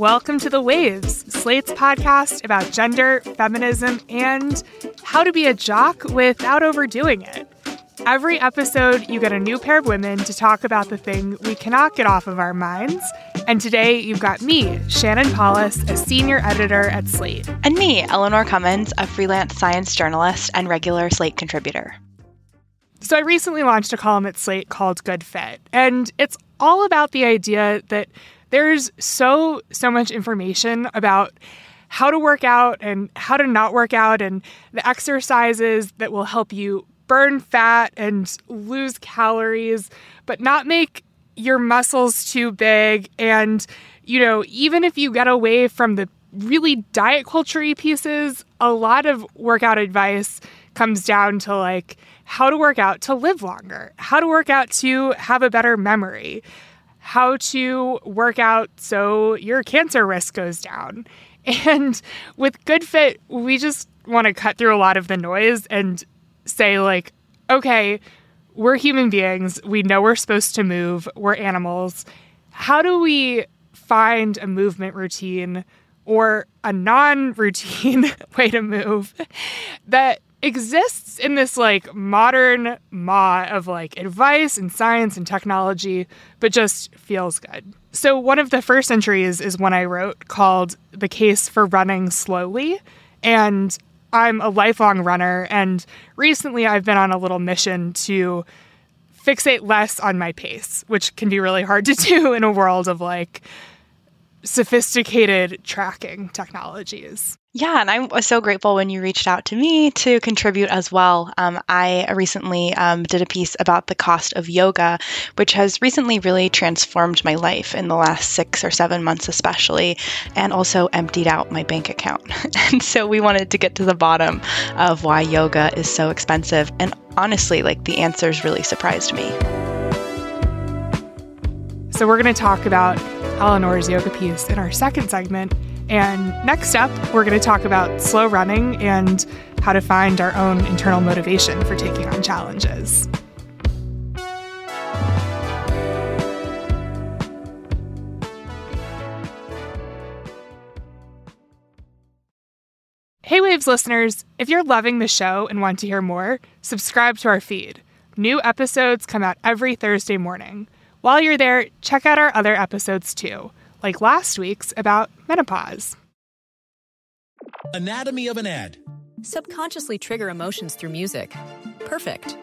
Welcome to The Waves, Slate's podcast about gender, feminism, and how to be a jock without overdoing it. Every episode, you get a new pair of women to talk about the thing we cannot get off of our minds. And today, you've got me, Shannon Palus, a senior editor at Slate. And me, Eleanor Cummins, a freelance science journalist and regular Slate contributor. So, I recently launched a column at Slate called Good Fit, and it's all about the idea that there's so, so much information about how to work out and how to not work out and the exercises that will help you burn fat and lose calories, but not make your muscles too big. And, you know, even if you get away from the really diet culture pieces, a lot of workout advice comes down to like how to work out to live longer, how to work out to have a better memory, how to work out so your cancer risk goes down. And with Good Fit, we just want to cut through a lot of the noise and say, like, okay, we're human beings. We know we're supposed to move. We're animals. How do we find a movement routine or a non routine way to move that exists in this like modern maw of like advice and science and technology, but just feels good? So, one of the first entries is one I wrote called The Case for Running Slowly. And I'm a lifelong runner, and recently I've been on a little mission to fixate less on my pace, which can be really hard to do in a world of like sophisticated tracking technologies. Yeah, and I was so grateful when you reached out to me to contribute as well. Um, I recently um, did a piece about the cost of yoga, which has recently really transformed my life in the last six or seven months, especially, and also emptied out my bank account. and so we wanted to get to the bottom of why yoga is so expensive. And honestly, like the answers really surprised me. So we're going to talk about Eleanor's yoga piece in our second segment. And next up, we're going to talk about slow running and how to find our own internal motivation for taking on challenges. Hey Waves listeners, if you're loving the show and want to hear more, subscribe to our feed. New episodes come out every Thursday morning. While you're there, check out our other episodes too like last week's about menopause. Anatomy of an ad. Subconsciously trigger emotions through music. Perfect.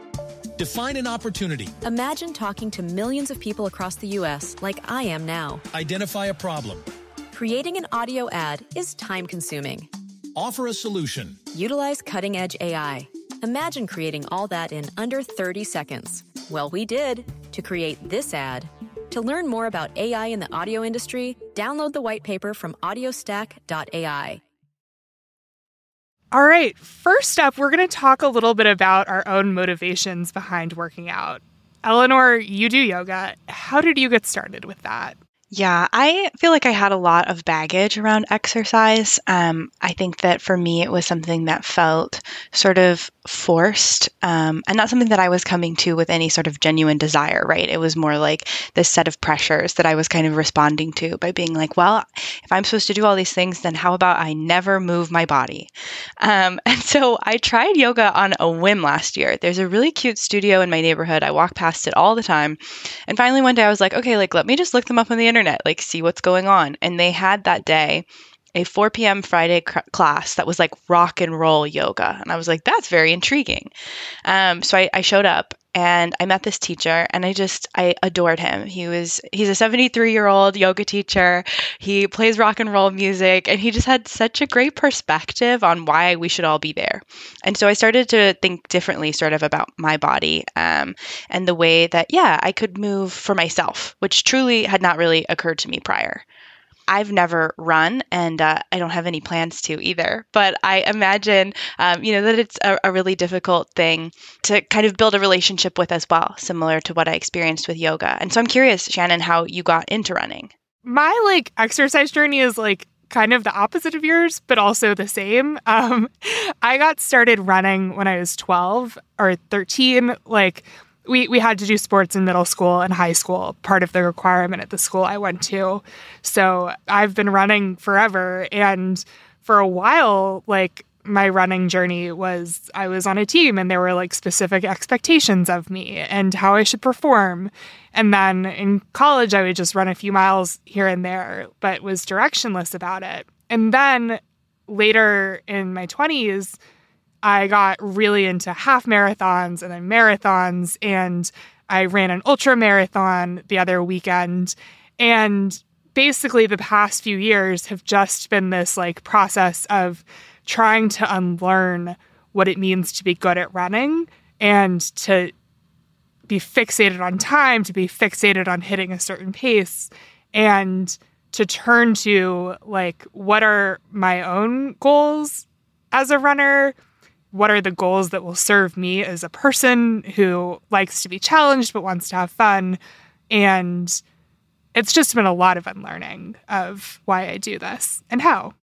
Define an opportunity. Imagine talking to millions of people across the U.S. like I am now. Identify a problem. Creating an audio ad is time consuming. Offer a solution. Utilize cutting edge AI. Imagine creating all that in under 30 seconds. Well, we did to create this ad. To learn more about AI in the audio industry, download the white paper from audiostack.ai. All right, first up, we're going to talk a little bit about our own motivations behind working out. Eleanor, you do yoga. How did you get started with that? Yeah, I feel like I had a lot of baggage around exercise. Um, I think that for me, it was something that felt sort of forced um, and not something that I was coming to with any sort of genuine desire, right? It was more like this set of pressures that I was kind of responding to by being like, well, if I'm supposed to do all these things, then how about I never move my body? Um, and so I tried yoga on a whim last year. There's a really cute studio in my neighborhood. I walk past it all the time. And finally, one day I was like, okay, like, let me just look them up on the internet internet, like see what's going on. And they had that day a 4 p.m. Friday cr- class that was like rock and roll yoga. And I was like, that's very intriguing. Um, so I, I showed up and I met this teacher and I just I adored him. He was he's a 73 year old yoga teacher. He plays rock and roll music and he just had such a great perspective on why we should all be there. And so I started to think differently, sort of about my body um, and the way that yeah I could move for myself, which truly had not really occurred to me prior. I've never run and uh, I don't have any plans to either. But I imagine, um, you know, that it's a, a, really difficult thing to kind of build a relationship with as well, similar to what I experienced with yoga. And so I'm curious, Shannon, how you got into running. My like exercise journey is like kind of the opposite of yours, but also the same. Um, I got started running when I was 12 or 13. Like, we, we had to do sports in middle school and high school, part of the requirement at the school I went to. So I've been running forever. And for a while, like my running journey was I was on a team and there were like specific expectations of me and how I should perform. And then in college, I would just run a few miles here and there, but was directionless about it. And then later in my 20s, I got really into half marathons and then marathons. And I ran an ultra marathon the other weekend. And basically, the past few years have just been this like process of trying to unlearn what it means to be good at running and to be fixated on time, to be fixated on hitting a certain pace, and to turn to like, what are my own goals as a runner? What are the goals that will serve me as a person who likes to be challenged but wants to have fun? And it's just been a lot of unlearning of why I do this and how.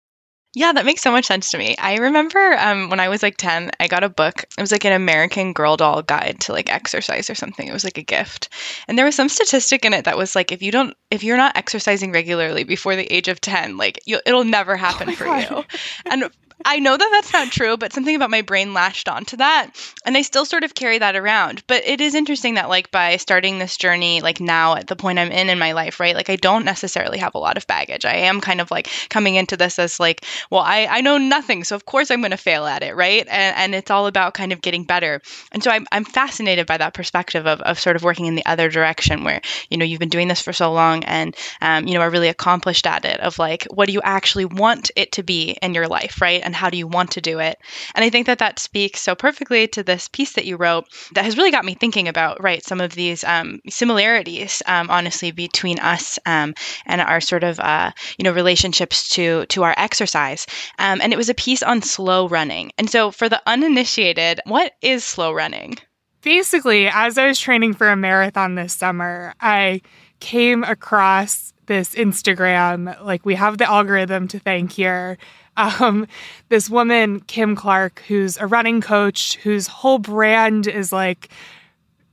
Yeah, that makes so much sense to me. I remember um, when I was like 10, I got a book. It was like an American Girl doll guide to like exercise or something. It was like a gift. And there was some statistic in it that was like if you don't if you're not exercising regularly before the age of 10, like it'll never happen oh for God. you. And I know that that's not true, but something about my brain latched onto that. And I still sort of carry that around. But it is interesting that, like, by starting this journey, like now at the point I'm in in my life, right? Like, I don't necessarily have a lot of baggage. I am kind of like coming into this as, like, well, I, I know nothing. So, of course, I'm going to fail at it, right? And, and it's all about kind of getting better. And so I'm, I'm fascinated by that perspective of, of sort of working in the other direction where, you know, you've been doing this for so long and, um, you know, are really accomplished at it of like, what do you actually want it to be in your life, right? And how do you want to do it? And I think that that speaks so perfectly to this piece that you wrote that has really got me thinking about, right, some of these um, similarities, um, honestly, between us um, and our sort of, uh, you know, relationships to to our exercise. Um, and it was a piece on slow running. And so, for the uninitiated, what is slow running? Basically, as I was training for a marathon this summer, I came across this Instagram. Like, we have the algorithm to thank here um, this woman, Kim Clark, who's a running coach, whose whole brand is like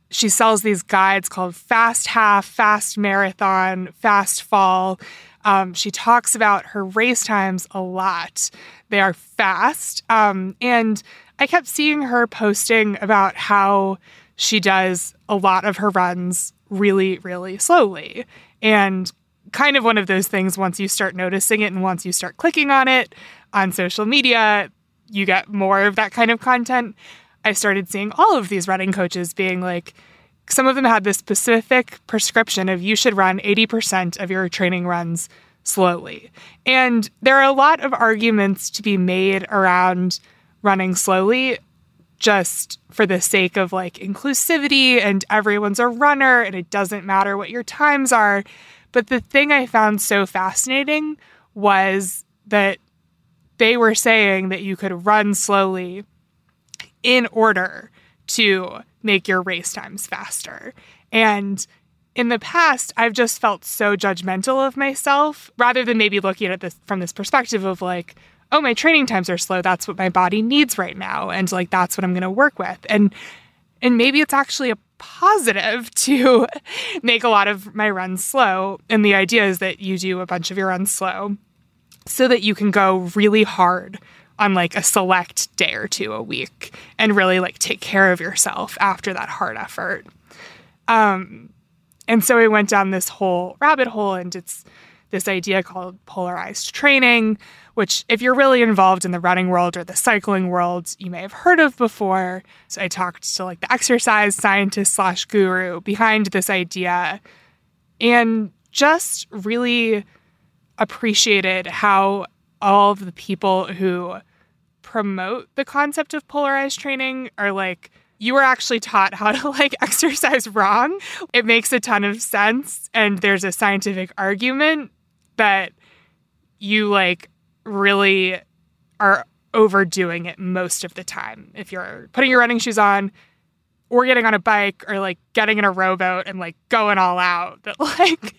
she sells these guides called Fast Half, Fast Marathon, Fast Fall. Um, she talks about her race times a lot. They are fast. Um, and I kept seeing her posting about how she does a lot of her runs really, really slowly. And kind of one of those things once you start noticing it and once you start clicking on it on social media, you get more of that kind of content. I started seeing all of these running coaches being like, some of them had this specific prescription of you should run 80% of your training runs slowly. And there are a lot of arguments to be made around running slowly just for the sake of like inclusivity and everyone's a runner and it doesn't matter what your times are. But the thing I found so fascinating was that they were saying that you could run slowly in order to make your race times faster. And in the past, I've just felt so judgmental of myself rather than maybe looking at this from this perspective of like, oh, my training times are slow. That's what my body needs right now. And like, that's what I'm going to work with. And, and maybe it's actually a positive to make a lot of my runs slow. And the idea is that you do a bunch of your runs slow so that you can go really hard on like a select day or two a week and really like take care of yourself after that hard effort. Um, and so I went down this whole rabbit hole, and it's this idea called polarized training, which, if you're really involved in the running world or the cycling world, you may have heard of before. So I talked to like the exercise scientist slash guru behind this idea and just really appreciated how all of the people who promote the concept of polarized training are like, you were actually taught how to like exercise wrong. It makes a ton of sense. And there's a scientific argument that you like really are overdoing it most of the time. If you're putting your running shoes on or getting on a bike or like getting in a rowboat and like going all out, that like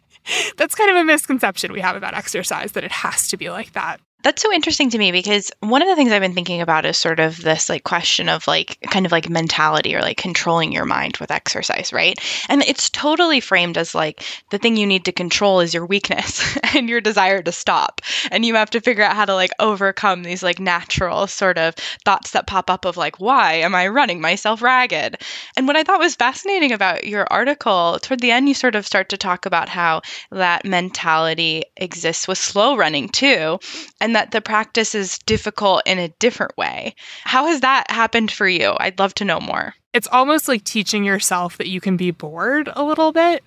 that's kind of a misconception we have about exercise that it has to be like that. That's so interesting to me because one of the things I've been thinking about is sort of this like question of like kind of like mentality or like controlling your mind with exercise, right? And it's totally framed as like the thing you need to control is your weakness and your desire to stop. And you have to figure out how to like overcome these like natural sort of thoughts that pop up of like, why am I running myself ragged? And what I thought was fascinating about your article, toward the end, you sort of start to talk about how that mentality exists with slow running too. And and that the practice is difficult in a different way. How has that happened for you? I'd love to know more. It's almost like teaching yourself that you can be bored a little bit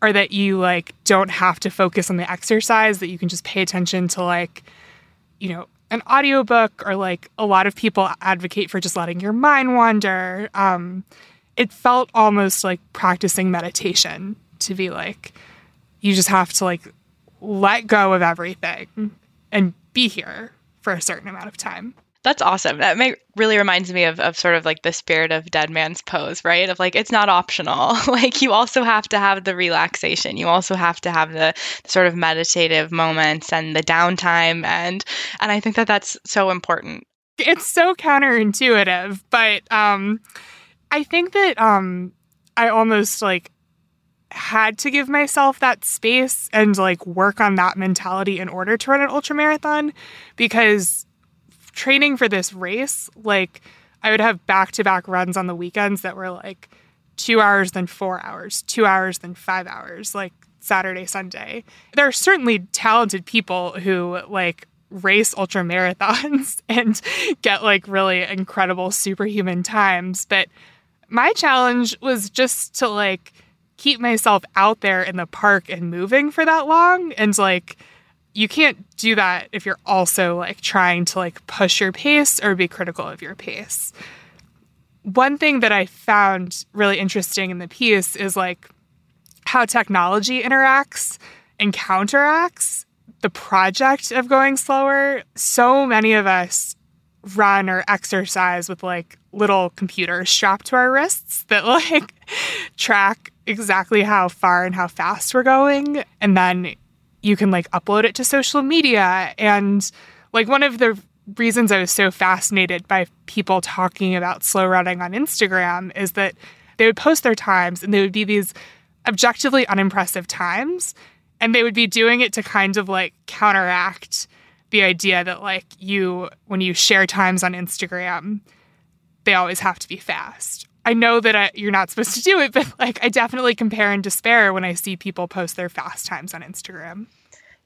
or that you like don't have to focus on the exercise that you can just pay attention to like you know an audiobook or like a lot of people advocate for just letting your mind wander um it felt almost like practicing meditation to be like you just have to like let go of everything and be here for a certain amount of time. That's awesome. That may, really reminds me of, of sort of like the spirit of dead man's pose, right? Of like, it's not optional. like, you also have to have the relaxation. You also have to have the, the sort of meditative moments and the downtime. And, and I think that that's so important. It's so counterintuitive, but um, I think that um, I almost like had to give myself that space and like work on that mentality in order to run an ultra marathon because training for this race, like I would have back to back runs on the weekends that were like two hours, then four hours, two hours, then five hours, like Saturday, Sunday. There are certainly talented people who like race ultra marathons and get like really incredible superhuman times. But my challenge was just to like keep myself out there in the park and moving for that long and like you can't do that if you're also like trying to like push your pace or be critical of your pace. One thing that I found really interesting in the piece is like how technology interacts and counteracts the project of going slower. So many of us run or exercise with like little computers strapped to our wrists that like track exactly how far and how fast we're going. And then you can like upload it to social media. And like one of the reasons I was so fascinated by people talking about slow running on Instagram is that they would post their times and they would be these objectively unimpressive times. And they would be doing it to kind of like counteract the idea that like you, when you share times on Instagram, they always have to be fast I know that I, you're not supposed to do it, but like I definitely compare and despair when I see people post their fast times on Instagram.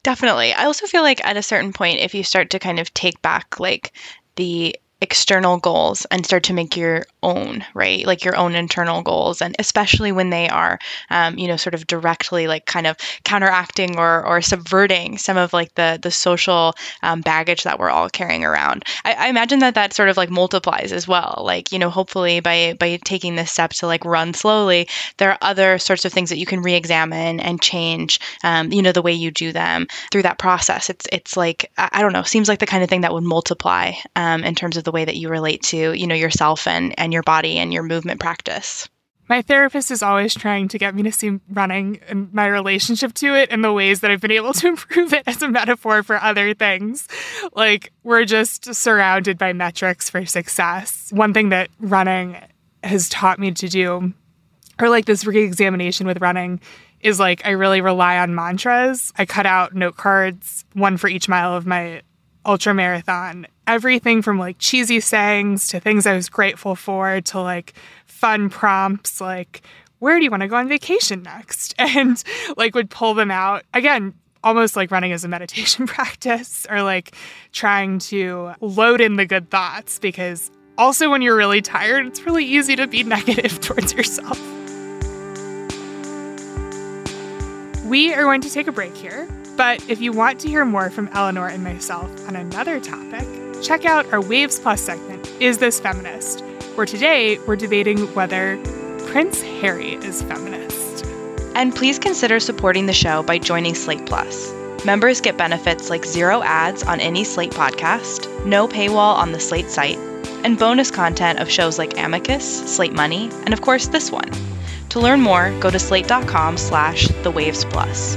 Definitely. I also feel like at a certain point, if you start to kind of take back like the external goals and start to make your own, right? Like your own internal goals, and especially when they are, um, you know, sort of directly like kind of counteracting or or subverting some of like the the social um, baggage that we're all carrying around. I, I, imagine that that sort of like multiplies as well. Like you know, hopefully by by taking this step to like run slowly, there are other sorts of things that you can re-examine and change. Um, you know, the way you do them through that process. It's it's like I, I don't know, seems like the kind of thing that would multiply um, in terms of the the way that you relate to, you know, yourself and, and your body and your movement practice. My therapist is always trying to get me to see running and my relationship to it and the ways that I've been able to improve it as a metaphor for other things. Like, we're just surrounded by metrics for success. One thing that running has taught me to do, or like this re examination with running, is like I really rely on mantras. I cut out note cards, one for each mile of my ultra marathon. Everything from like cheesy sayings to things I was grateful for to like fun prompts like, where do you want to go on vacation next? And like would pull them out. Again, almost like running as a meditation practice or like trying to load in the good thoughts because also when you're really tired, it's really easy to be negative towards yourself. We are going to take a break here. But if you want to hear more from Eleanor and myself on another topic, check out our Waves Plus segment, Is This Feminist? where today we're debating whether Prince Harry is feminist. And please consider supporting the show by joining Slate Plus. Members get benefits like zero ads on any Slate podcast, no paywall on the Slate site, and bonus content of shows like Amicus, Slate Money, and of course this one. To learn more, go to slate.com slash the waves plus.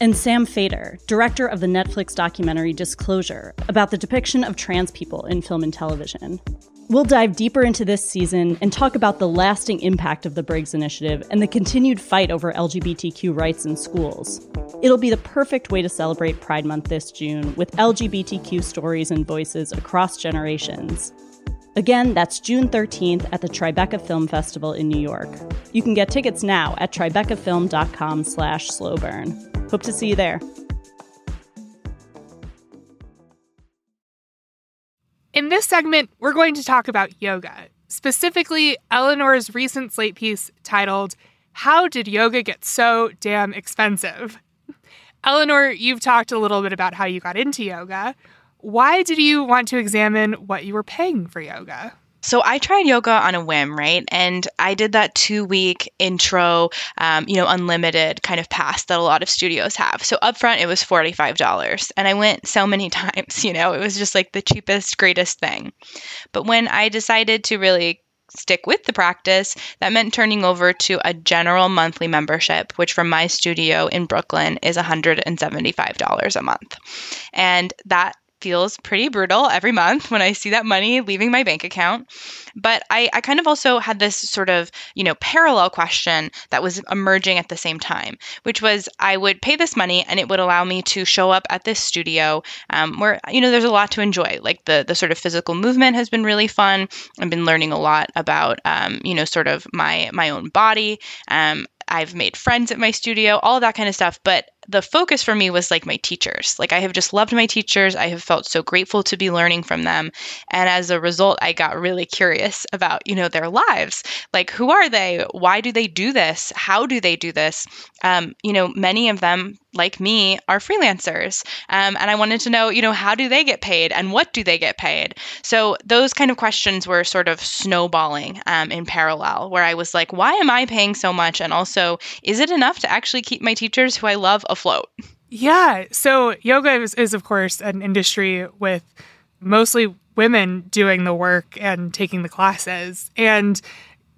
and Sam Feder, director of the Netflix documentary Disclosure, about the depiction of trans people in film and television. We'll dive deeper into this season and talk about the lasting impact of the Briggs Initiative and the continued fight over LGBTQ rights in schools. It'll be the perfect way to celebrate Pride Month this June with LGBTQ stories and voices across generations. Again, that's June 13th at the Tribeca Film Festival in New York. You can get tickets now at tribecafilm.com slash slowburn. Hope to see you there. In this segment, we're going to talk about yoga, specifically Eleanor's recent Slate piece titled, How Did Yoga Get So Damn Expensive? Eleanor, you've talked a little bit about how you got into yoga. Why did you want to examine what you were paying for yoga? So I tried yoga on a whim, right? And I did that two week intro, um, you know, unlimited kind of pass that a lot of studios have. So upfront, it was $45. And I went so many times, you know, it was just like the cheapest, greatest thing. But when I decided to really stick with the practice, that meant turning over to a general monthly membership, which from my studio in Brooklyn is $175 a month. And that feels pretty brutal every month when I see that money leaving my bank account. But I, I kind of also had this sort of, you know, parallel question that was emerging at the same time, which was I would pay this money and it would allow me to show up at this studio um, where, you know, there's a lot to enjoy. Like the, the sort of physical movement has been really fun. I've been learning a lot about, um, you know, sort of my, my own body. Um, I've made friends at my studio, all that kind of stuff. But the focus for me was like my teachers. Like I have just loved my teachers. I have felt so grateful to be learning from them. And as a result, I got really curious about, you know, their lives. Like who are they? Why do they do this? How do they do this? Um, you know, many of them, like me, are freelancers. Um, and I wanted to know, you know, how do they get paid and what do they get paid? So those kind of questions were sort of snowballing um, in parallel, where I was like, why am I paying so much? And also, is it enough to actually keep my teachers who I love afloat. Yeah. So yoga is, is, of course, an industry with mostly women doing the work and taking the classes. And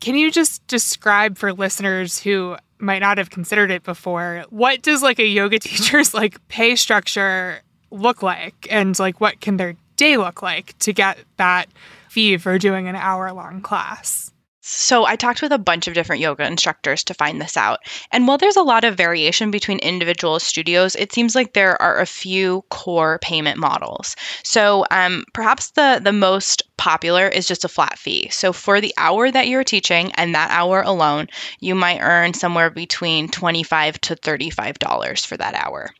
can you just describe for listeners who might not have considered it before, what does like a yoga teacher's like pay structure look like? And like what can their day look like to get that fee for doing an hour long class? So, I talked with a bunch of different yoga instructors to find this out. And while there's a lot of variation between individual studios, it seems like there are a few core payment models. So, um, perhaps the, the most popular is just a flat fee. So, for the hour that you're teaching and that hour alone, you might earn somewhere between 25 to $35 for that hour.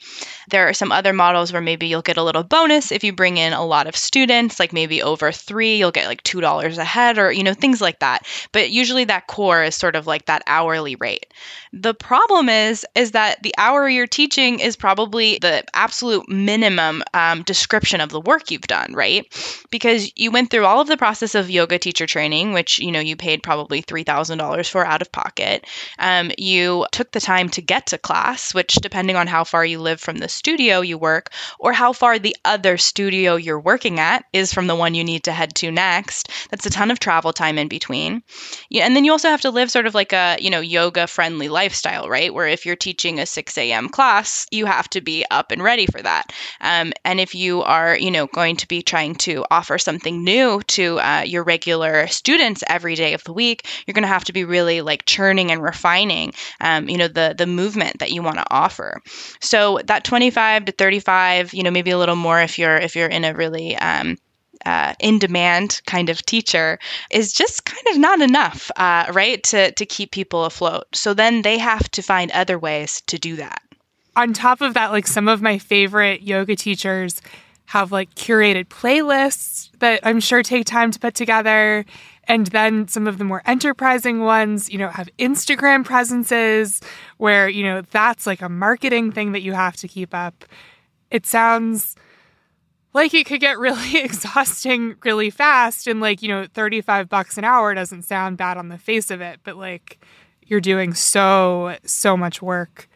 There are some other models where maybe you'll get a little bonus if you bring in a lot of students, like maybe over three, you'll get like $2 a head or, you know, things like that but usually that core is sort of like that hourly rate. The problem is is that the hour you're teaching is probably the absolute minimum um, description of the work you've done, right? Because you went through all of the process of yoga teacher training, which you know you paid probably three thousand dollars for out of pocket. Um, you took the time to get to class, which depending on how far you live from the studio you work, or how far the other studio you're working at is from the one you need to head to next, that's a ton of travel time in between. Yeah, and then you also have to live sort of like a you know yoga friendly lifestyle, right? Where if you're teaching a 6 a.m. class, you have to be up and ready for that. Um, and if you are you know going to be trying to offer something new to uh, your regular students every day of the week, you're going to have to be really like churning and refining, um, you know, the the movement that you want to offer. So that 25 to 35, you know, maybe a little more if you're if you're in a really um, uh, in demand kind of teacher is just kind of not enough, uh, right? To, to keep people afloat. So then they have to find other ways to do that. On top of that, like some of my favorite yoga teachers have like curated playlists that I'm sure take time to put together. And then some of the more enterprising ones, you know, have Instagram presences where, you know, that's like a marketing thing that you have to keep up. It sounds like it could get really exhausting really fast and like you know 35 bucks an hour doesn't sound bad on the face of it but like you're doing so so much work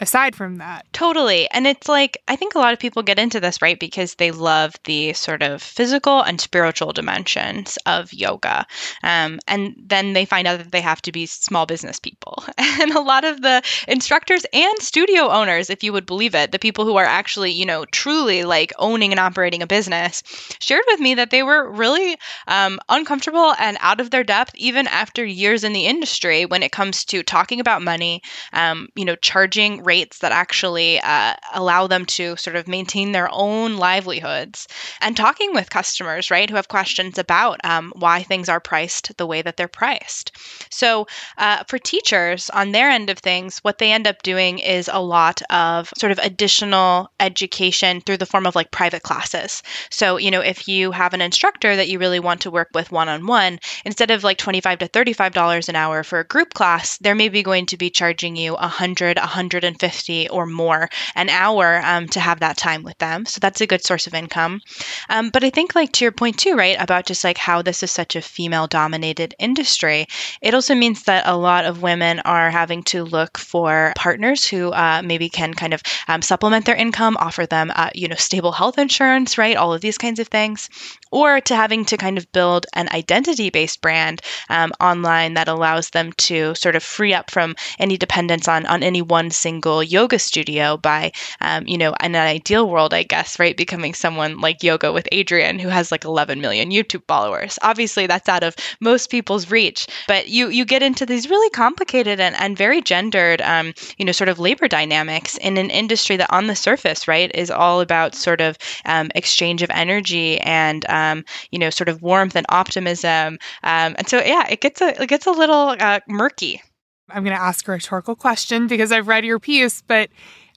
aside from that. Totally. And it's like, I think a lot of people get into this, right? Because they love the sort of physical and spiritual dimensions of yoga. Um, and then they find out that they have to be small business people. And a lot of the instructors and studio owners, if you would believe it, the people who are actually, you know, truly like owning and operating a business, shared with me that they were really um, uncomfortable and out of their depth, even after years in the industry when it comes to talking about money, um, you know, charging rates that actually uh, allow them to sort of maintain their own livelihoods and talking with customers, right, who have questions about um, why things are priced the way that they're priced. So, uh, for teachers on their end of things, what they end up doing is a lot of sort of additional education through the form of like private classes. So, you know, if you have an instructor that you really want to work with one on one, instead of like 25 to $35 an hour for a group class, they're maybe going to be charging you 100, 150 150 or more an hour um, to have that time with them. So that's a good source of income. Um, but I think, like to your point too, right, about just like how this is such a female dominated industry, it also means that a lot of women are having to look for partners who uh, maybe can kind of um, supplement their income, offer them, uh, you know, stable health insurance, right, all of these kinds of things, or to having to kind of build an identity based brand um, online that allows them to sort of free up from any dependence on, on any one single yoga studio by, um, you know, in an ideal world, I guess, right, becoming someone like Yoga with Adriene, who has like 11 million YouTube followers. Obviously, that's out of most people's reach, but you, you get into these really complicated and, and very gendered, um, you know, sort of labor dynamics in an industry that on the surface, right, is all about sort of um, exchange of energy and, um, you know, sort of warmth and optimism. Um, and so, yeah, it gets a it gets a little uh, murky. I'm going to ask a rhetorical question because I've read your piece, but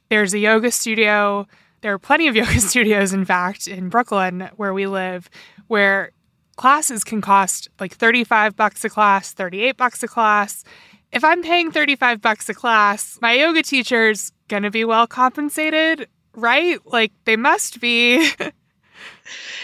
there's a yoga studio. There are plenty of yoga studios, in fact, in Brooklyn where we live, where classes can cost like 35 bucks a class, 38 bucks a class. If I'm paying 35 bucks a class, my yoga teacher's going to be well compensated, right? Like they must be.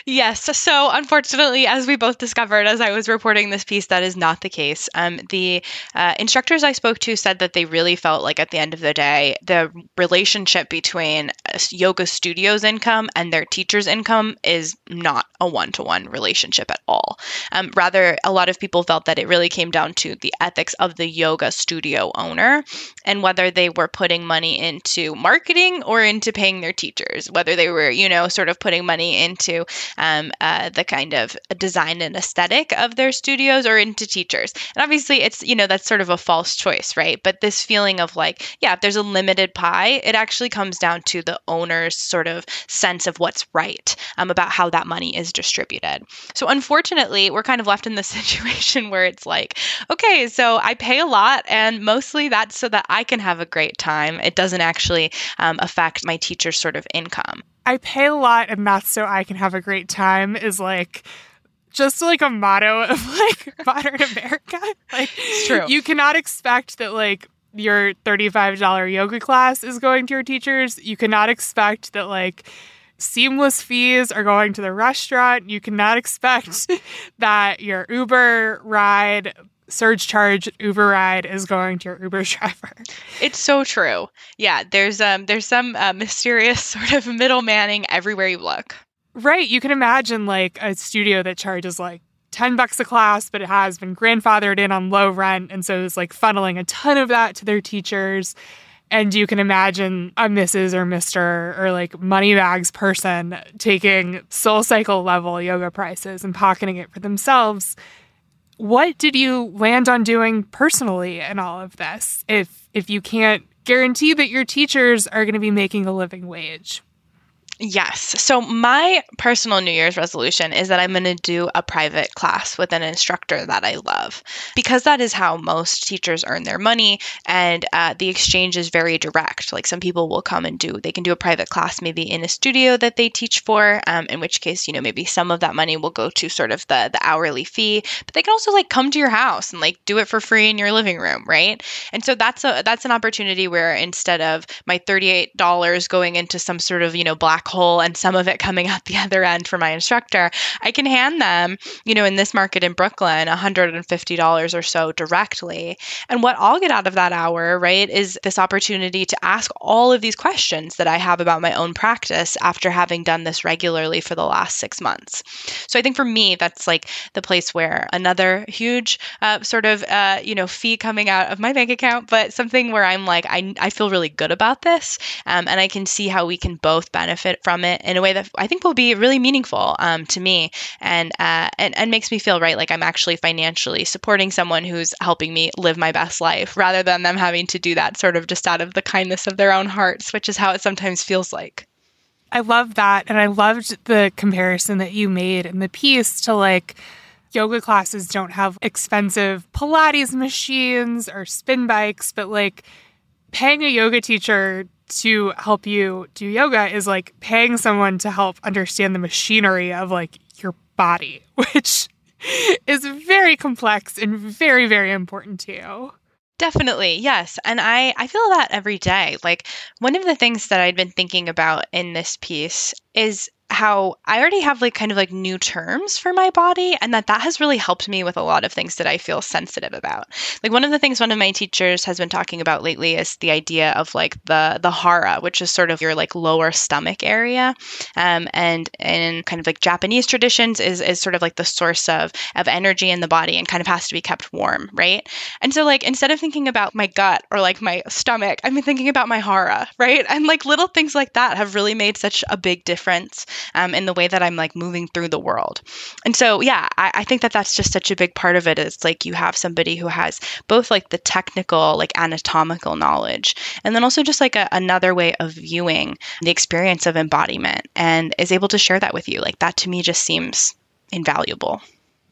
Yes. So, unfortunately, as we both discovered as I was reporting this piece, that is not the case. Um, the uh, instructors I spoke to said that they really felt like at the end of the day, the relationship between yoga studio's income and their teacher's income is not a one to one relationship at all. Um, rather, a lot of people felt that it really came down to the ethics of the yoga studio owner and whether they were putting money into marketing or into paying their teachers, whether they were, you know, sort of putting money into um, uh, the kind of design and aesthetic of their studios or into teachers. And obviously, it's, you know, that's sort of a false choice, right? But this feeling of like, yeah, if there's a limited pie, it actually comes down to the owner's sort of sense of what's right um, about how that money is distributed. So, unfortunately, we're kind of left in this situation where it's like, okay, so I pay a lot, and mostly that's so that I can have a great time. It doesn't actually um, affect my teacher's sort of income. I pay a lot and that's so I can have a great time is like just like a motto of like modern America. Like it's true. You cannot expect that like your $35 yoga class is going to your teachers. You cannot expect that like seamless fees are going to the restaurant. You cannot expect that your Uber ride surge charge Uber ride is going to your Uber driver. It's so true. Yeah, there's um there's some uh, mysterious sort of middlemanning everywhere you look. Right, you can imagine like a studio that charges like 10 bucks a class, but it has been grandfathered in on low rent. And so it's like funneling a ton of that to their teachers. And you can imagine a Mrs. or Mr. or like Moneybags person taking soul cycle level yoga prices and pocketing it for themselves. What did you land on doing personally in all of this if if you can't guarantee that your teachers are going to be making a living wage? Yes. So, my personal New Year's resolution is that I'm going to do a private class with an instructor that I love because that is how most teachers earn their money. And uh, the exchange is very direct. Like, some people will come and do, they can do a private class maybe in a studio that they teach for, um, in which case, you know, maybe some of that money will go to sort of the, the hourly fee, but they can also like come to your house and like do it for free in your living room, right? And so, that's a, that's an opportunity where instead of my $38 going into some sort of, you know, black and some of it coming out the other end for my instructor, I can hand them, you know, in this market in Brooklyn, $150 or so directly. And what I'll get out of that hour, right, is this opportunity to ask all of these questions that I have about my own practice after having done this regularly for the last six months. So I think for me, that's like the place where another huge uh, sort of, uh, you know, fee coming out of my bank account, but something where I'm like, I, I feel really good about this. Um, and I can see how we can both benefit from it in a way that I think will be really meaningful um, to me and, uh, and and makes me feel right like I'm actually financially supporting someone who's helping me live my best life rather than them having to do that sort of just out of the kindness of their own hearts, which is how it sometimes feels like. I love that. And I loved the comparison that you made in the piece to like, yoga classes don't have expensive Pilates machines or spin bikes, but like paying a yoga teacher to help you do yoga is like paying someone to help understand the machinery of like your body, which is very complex and very, very important to you. Definitely, yes. And I, I feel that every day. Like, one of the things that I'd been thinking about in this piece is how I already have like kind of like new terms for my body and that that has really helped me with a lot of things that I feel sensitive about. Like one of the things one of my teachers has been talking about lately is the idea of like the the hara, which is sort of your like lower stomach area. Um, and in kind of like Japanese traditions is is sort of like the source of of energy in the body and kind of has to be kept warm, right? And so like instead of thinking about my gut or like my stomach, been thinking about my hara, right? And like little things like that have really made such a big difference um, in the way that I'm like moving through the world. And so, yeah, I, I think that that's just such a big part of it. It's like you have somebody who has both like the technical, like anatomical knowledge, and then also just like a, another way of viewing the experience of embodiment and is able to share that with you. Like that to me just seems invaluable.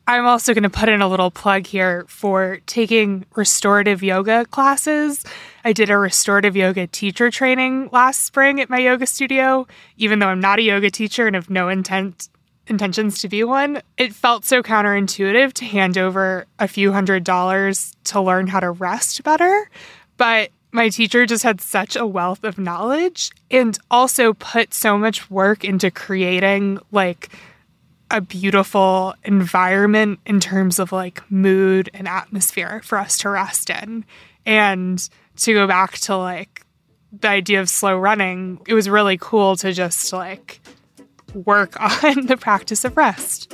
I'm also going to put in a little plug here for taking restorative yoga classes. I did a restorative yoga teacher training last spring at my yoga studio, even though I'm not a yoga teacher and have no intent intentions to be one. It felt so counterintuitive to hand over a few hundred dollars to learn how to rest better, but my teacher just had such a wealth of knowledge and also put so much work into creating like a beautiful environment in terms of like mood and atmosphere for us to rest in. And to go back to like the idea of slow running, it was really cool to just like work on the practice of rest.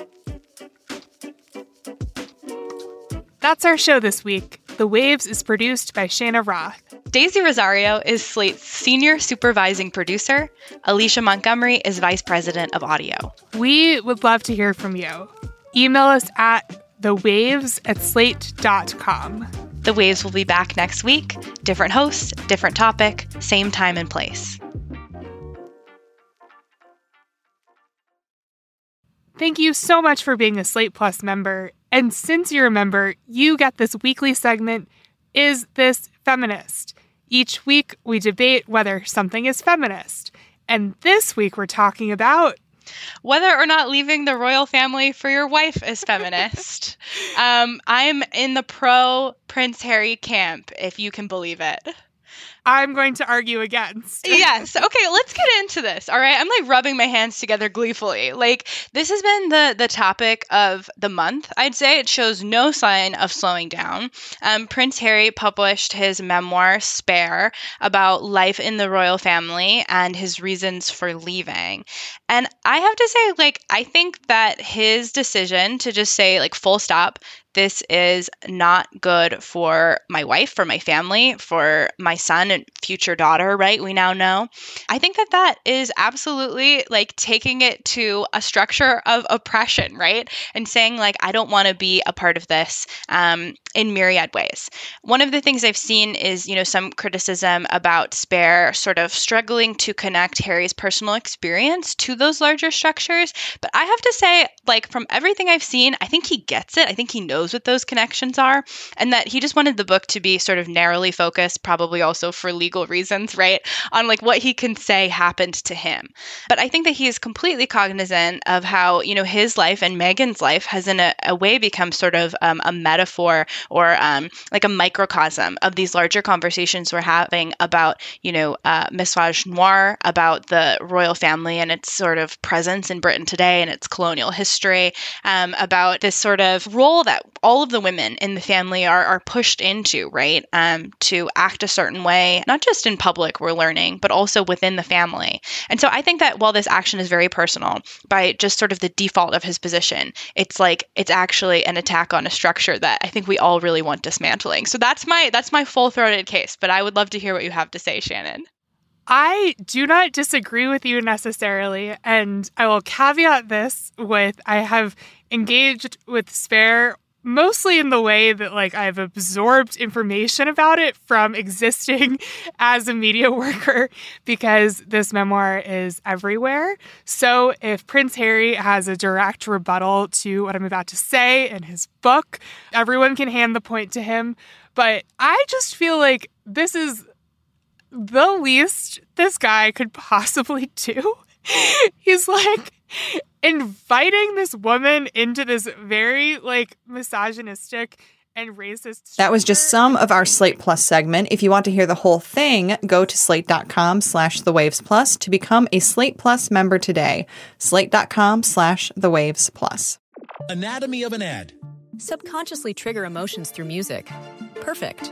That's our show this week. The Waves is produced by Shayna Roth. Daisy Rosario is Slate's senior supervising producer. Alicia Montgomery is vice president of audio. We would love to hear from you. Email us at thewaves at slate.com. The Waves will be back next week. Different host, different topic, same time and place. Thank you so much for being a Slate Plus member. And since you're a member, you get this weekly segment Is This Feminist? Each week, we debate whether something is feminist. And this week, we're talking about whether or not leaving the royal family for your wife is feminist. um, I'm in the pro Prince Harry camp, if you can believe it. I'm going to argue against. yes. Okay, let's get into this. All right. I'm like rubbing my hands together gleefully. Like this has been the the topic of the month. I'd say it shows no sign of slowing down. Um, Prince Harry published his memoir Spare about life in the royal family and his reasons for leaving. And I have to say like I think that his decision to just say like full stop this is not good for my wife, for my family, for my son and future daughter, right? We now know. I think that that is absolutely like taking it to a structure of oppression, right? And saying, like, I don't want to be a part of this um, in myriad ways. One of the things I've seen is, you know, some criticism about Spare sort of struggling to connect Harry's personal experience to those larger structures. But I have to say, like, from everything I've seen, I think he gets it. I think he knows what those connections are, and that he just wanted the book to be sort of narrowly focused, probably also for legal reasons, right? On like what he can say happened to him. But I think that he is completely cognizant of how, you know, his life and Meghan's life has in a, a way become sort of um, a metaphor or um, like a microcosm of these larger conversations we're having about, you know, uh, Noir, about the royal family and its sort of presence in Britain today and its colonial history, um, about this sort of role that all of the women in the family are, are pushed into, right? Um, to act a certain way, not just in public, we're learning, but also within the family. And so I think that while this action is very personal, by just sort of the default of his position, it's like it's actually an attack on a structure that I think we all really want dismantling. So that's my that's my full throated case. But I would love to hear what you have to say, Shannon. I do not disagree with you necessarily, and I will caveat this with I have engaged with Spare mostly in the way that like I've absorbed information about it from existing as a media worker because this memoir is everywhere. So if Prince Harry has a direct rebuttal to what I'm about to say in his book, everyone can hand the point to him. But I just feel like this is the least this guy could possibly do. He's like inviting this woman into this very like misogynistic and racist. That was just some of our Slate Plus segment. If you want to hear the whole thing, go to slate.com slash the waves plus to become a Slate Plus member today. Slate.com slash the waves plus. Anatomy of an ad. Subconsciously trigger emotions through music. Perfect.